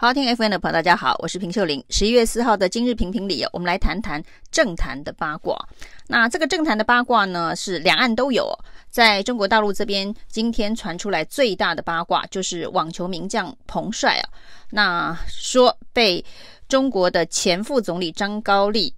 好听 FM 的朋友，大家好，我是平秀玲。十一月四号的今日评评理，我们来谈谈政坛的八卦。那这个政坛的八卦呢，是两岸都有。在中国大陆这边，今天传出来最大的八卦就是网球名将彭帅啊，那说被中国的前副总理张高丽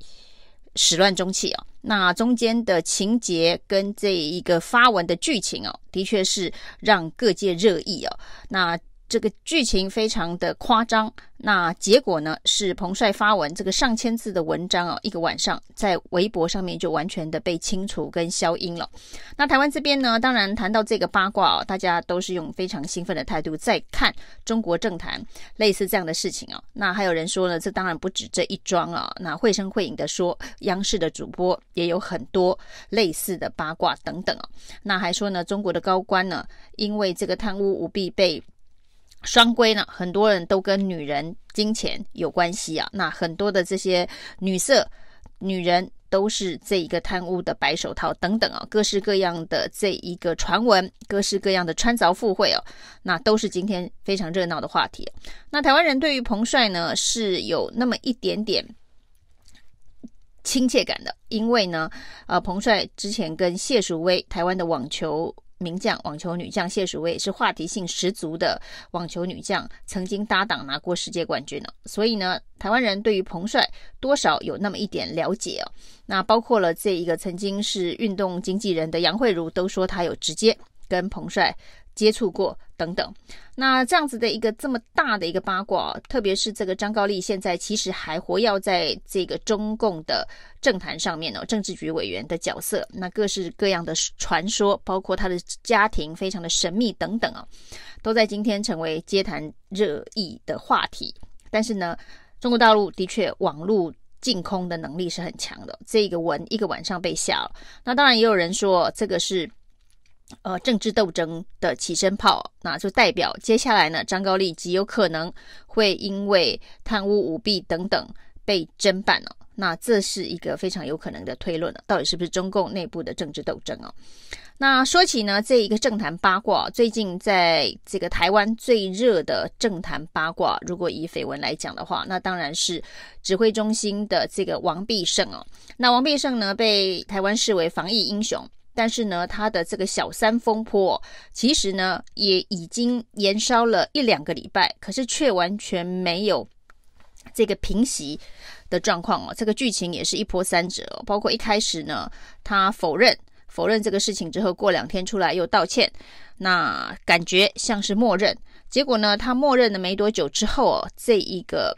始乱终弃啊。那中间的情节跟这一个发文的剧情哦，的确是让各界热议哦。那这个剧情非常的夸张，那结果呢是彭帅发文这个上千字的文章啊，一个晚上在微博上面就完全的被清除跟消音了。那台湾这边呢，当然谈到这个八卦哦，大家都是用非常兴奋的态度在看中国政坛类似这样的事情啊。那还有人说呢，这当然不止这一桩啊，那绘声绘影的说，央视的主播也有很多类似的八卦等等啊。那还说呢，中国的高官呢，因为这个贪污舞弊被双规呢，很多人都跟女人、金钱有关系啊。那很多的这些女色、女人都是这一个贪污的白手套等等啊，各式各样的这一个传闻，各式各样的穿凿附会哦，那都是今天非常热闹的话题。那台湾人对于彭帅呢是有那么一点点亲切感的，因为呢，呃，彭帅之前跟谢淑薇，台湾的网球。名将网球女将谢淑薇是话题性十足的网球女将，曾经搭档拿过世界冠军呢。所以呢，台湾人对于彭帅多少有那么一点了解哦。那包括了这一个曾经是运动经纪人的杨慧茹都说她有直接跟彭帅接触过等等，那这样子的一个这么大的一个八卦，特别是这个张高丽现在其实还活跃在这个中共的政坛上面哦，政治局委员的角色，那各式各样的传说，包括他的家庭非常的神秘等等啊，都在今天成为街谈热议的话题。但是呢，中国大陆的确网络净空的能力是很强的，这个文一个晚上被下了，那当然也有人说这个是。呃，政治斗争的起身炮，那就代表接下来呢，张高丽极有可能会因为贪污舞弊等等被侦办了。那这是一个非常有可能的推论了，到底是不是中共内部的政治斗争啊？那说起呢，这一个政坛八卦，最近在这个台湾最热的政坛八卦，如果以绯闻来讲的话，那当然是指挥中心的这个王必胜哦。那王必胜呢，被台湾视为防疫英雄。但是呢，他的这个小三风波，其实呢也已经延烧了一两个礼拜，可是却完全没有这个平息的状况哦。这个剧情也是一波三折哦，包括一开始呢，他否认否认这个事情之后，过两天出来又道歉，那感觉像是默认。结果呢，他默认了没多久之后哦，这一个。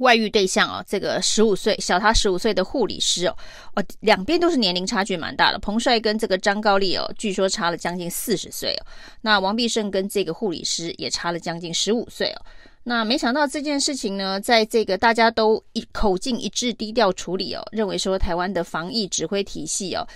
外遇对象啊，这个十五岁小他十五岁的护理师哦，哦，两边都是年龄差距蛮大的。彭帅跟这个张高丽哦，据说差了将近四十岁哦。那王必胜跟这个护理师也差了将近十五岁哦。那没想到这件事情呢，在这个大家都一口径一致低调处理哦，认为说台湾的防疫指挥体系哦。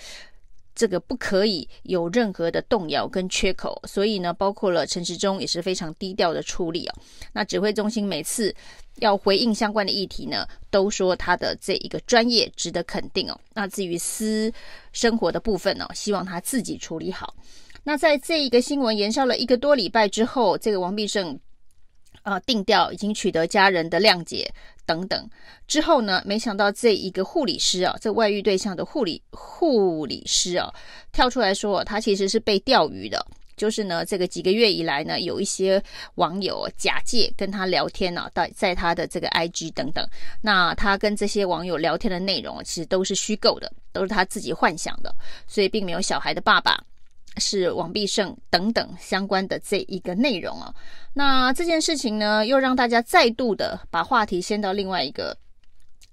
这个不可以有任何的动摇跟缺口，所以呢，包括了陈时中也是非常低调的处理哦。那指挥中心每次要回应相关的议题呢，都说他的这一个专业值得肯定哦。那至于私生活的部分呢，希望他自己处理好。那在这一个新闻延烧了一个多礼拜之后，这个王必胜。啊，定调已经取得家人的谅解等等之后呢，没想到这一个护理师啊，这外遇对象的护理护理师啊，跳出来说他其实是被钓鱼的，就是呢，这个几个月以来呢，有一些网友假借跟他聊天呢，在在他的这个 IG 等等，那他跟这些网友聊天的内容其实都是虚构的，都是他自己幻想的，所以并没有小孩的爸爸。是王必胜等等相关的这一个内容啊，那这件事情呢，又让大家再度的把话题掀到另外一个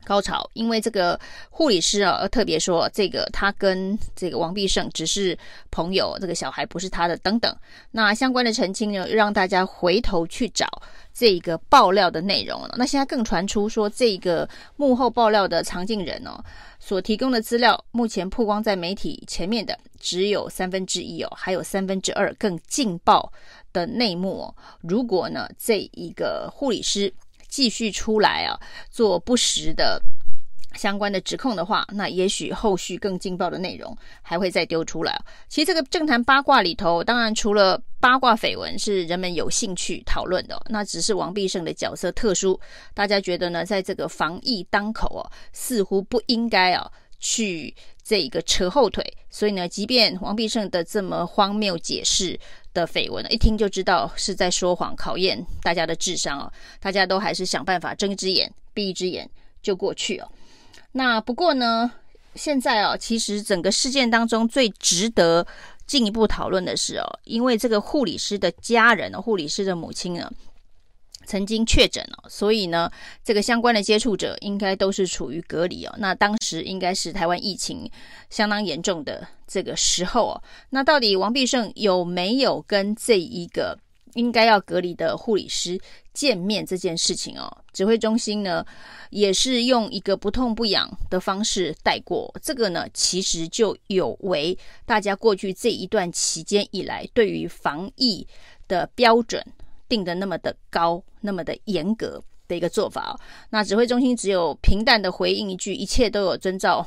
高潮，因为这个护理师啊，特别说这个他跟这个王必胜只是朋友，这个小孩不是他的等等，那相关的澄清呢，让大家回头去找这个爆料的内容了。那现在更传出说，这个幕后爆料的藏镜人哦。所提供的资料，目前曝光在媒体前面的只有三分之一哦，还有三分之二更劲爆的内幕哦。如果呢，这一个护理师继续出来啊，做不实的相关的指控的话，那也许后续更劲爆的内容还会再丢出来。其实这个政坛八卦里头，当然除了八卦绯闻是人们有兴趣讨论的，那只是王必胜的角色特殊，大家觉得呢，在这个防疫当口哦，似乎不应该啊去这个扯后腿。所以呢，即便王必胜的这么荒谬解释的绯闻，一听就知道是在说谎，考验大家的智商哦，大家都还是想办法睁一只眼闭一只眼就过去了。那不过呢，现在哦，其实整个事件当中最值得进一步讨论的是哦，因为这个护理师的家人，护理师的母亲呢，曾经确诊哦，所以呢，这个相关的接触者应该都是处于隔离哦。那当时应该是台湾疫情相当严重的这个时候哦。那到底王必胜有没有跟这一个应该要隔离的护理师见面这件事情哦，指挥中心呢也是用一个不痛不痒的方式带过。这个呢，其实就有违大家过去这一段期间以来对于防疫的标准定的那么的高、那么的严格的一个做法。那指挥中心只有平淡的回应一句：“一切都有遵照。”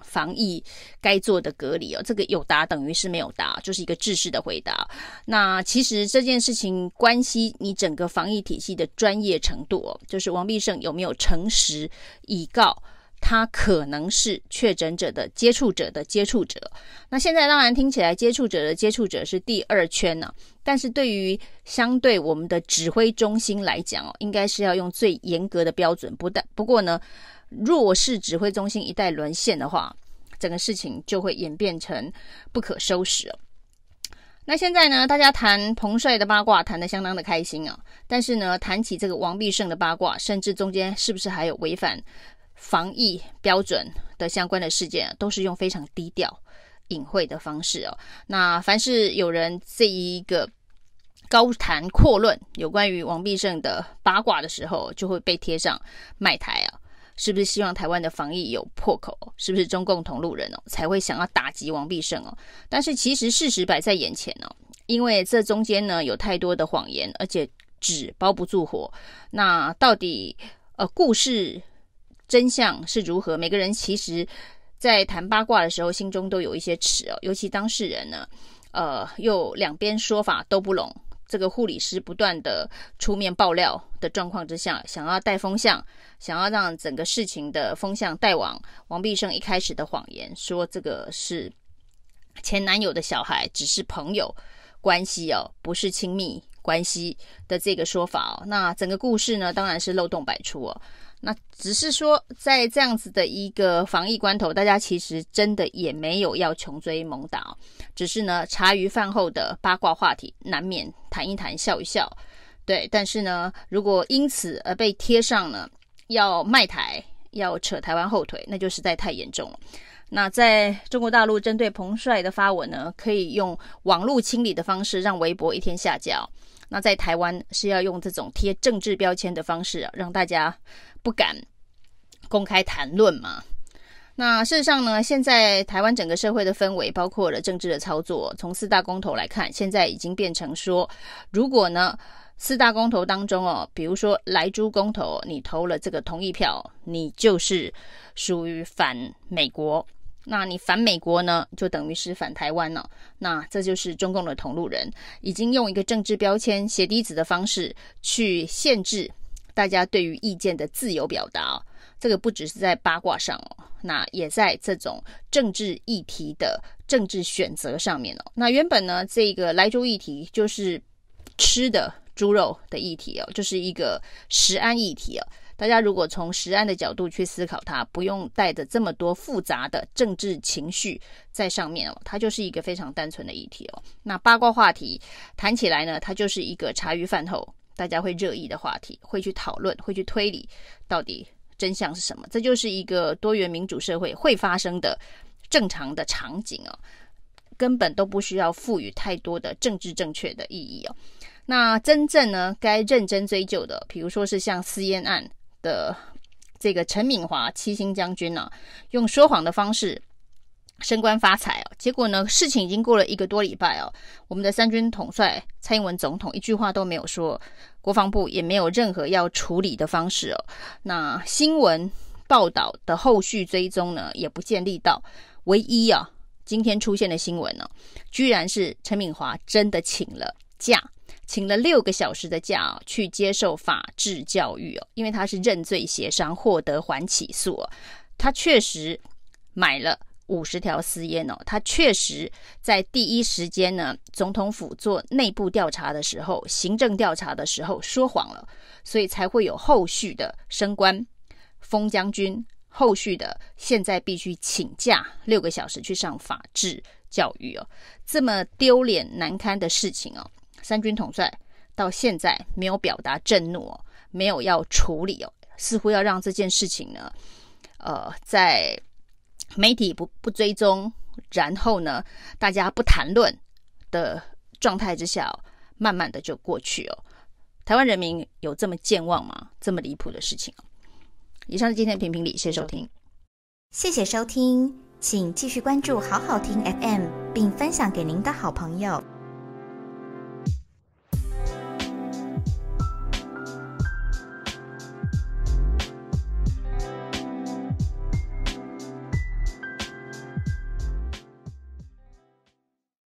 防疫该做的隔离哦，这个有答等于是没有答，就是一个制式的回答。那其实这件事情关系你整个防疫体系的专业程度哦，就是王必胜有没有诚实以告他可能是确诊者的接触者的接触者。那现在当然听起来接触者的接触者是第二圈呢，但是对于相对我们的指挥中心来讲哦，应该是要用最严格的标准。不但不过呢。若是指挥中心一旦沦陷的话，整个事情就会演变成不可收拾哦。那现在呢，大家谈彭帅的八卦谈得相当的开心啊，但是呢，谈起这个王必胜的八卦，甚至中间是不是还有违反防疫标准的相关的事件，都是用非常低调、隐晦的方式哦。那凡是有人这一个高谈阔论有关于王必胜的八卦的时候，就会被贴上卖台啊。是不是希望台湾的防疫有破口？是不是中共同路人哦，才会想要打击王必胜哦？但是其实事实摆在眼前哦，因为这中间呢有太多的谎言，而且纸包不住火。那到底呃故事真相是如何？每个人其实，在谈八卦的时候，心中都有一些尺哦。尤其当事人呢，呃，又两边说法都不拢。这个护理师不断的出面爆料的状况之下，想要带风向，想要让整个事情的风向带往王必胜一开始的谎言，说这个是前男友的小孩，只是朋友关系哦，不是亲密关系的这个说法哦。那整个故事呢，当然是漏洞百出哦。那只是说，在这样子的一个防疫关头，大家其实真的也没有要穷追猛打，只是呢，茶余饭后的八卦话题，难免谈一谈，笑一笑，对。但是呢，如果因此而被贴上了要卖台、要扯台湾后腿，那就实在太严重了。那在中国大陆针对彭帅的发文呢，可以用网络清理的方式，让微博一天下架。那在台湾是要用这种贴政治标签的方式啊，让大家不敢公开谈论嘛。那事实上呢，现在台湾整个社会的氛围，包括了政治的操作，从四大公投来看，现在已经变成说，如果呢四大公投当中哦，比如说莱猪公投，你投了这个同意票，你就是属于反美国。那你反美国呢，就等于是反台湾了。那这就是中共的同路人，已经用一个政治标签、血滴子的方式去限制大家对于意见的自由表达。这个不只是在八卦上哦，那也在这种政治议题的政治选择上面哦。那原本呢，这个莱猪议题就是吃的猪肉的议题哦，就是一个食安议题哦。大家如果从食安的角度去思考它，不用带着这么多复杂的政治情绪在上面哦，它就是一个非常单纯的议题哦。那八卦话题谈起来呢，它就是一个茶余饭后大家会热议的话题，会去讨论，会去推理到底真相是什么。这就是一个多元民主社会会发生的正常的场景哦，根本都不需要赋予太多的政治正确的意义哦。那真正呢，该认真追究的，比如说是像私烟案。的这个陈敏华七星将军呢、啊，用说谎的方式升官发财哦，结果呢，事情已经过了一个多礼拜哦，我们的三军统帅蔡英文总统一句话都没有说，国防部也没有任何要处理的方式哦，那新闻报道的后续追踪呢，也不见力道。唯一啊，今天出现的新闻呢、居然是陈敏华真的请了假，请了六个小时的假啊，去接受法治教育哦。因为他是认罪协商，获得缓起诉、哦。他确实买了五十条私烟哦，他确实在第一时间呢，总统府做内部调查的时候，行政调查的时候说谎了，所以才会有后续的升官、封将军，后续的现在必须请假六个小时去上法制教育哦，这么丢脸难堪的事情哦，三军统帅到现在没有表达震怒哦，没有要处理哦，似乎要让这件事情呢。呃，在媒体不不追踪，然后呢，大家不谈论的状态之下，慢慢的就过去哦。台湾人民有这么健忘吗？这么离谱的事情？以上是今天的评评理，谢谢收听，谢谢收听，请继续关注好好听 FM，并分享给您的好朋友。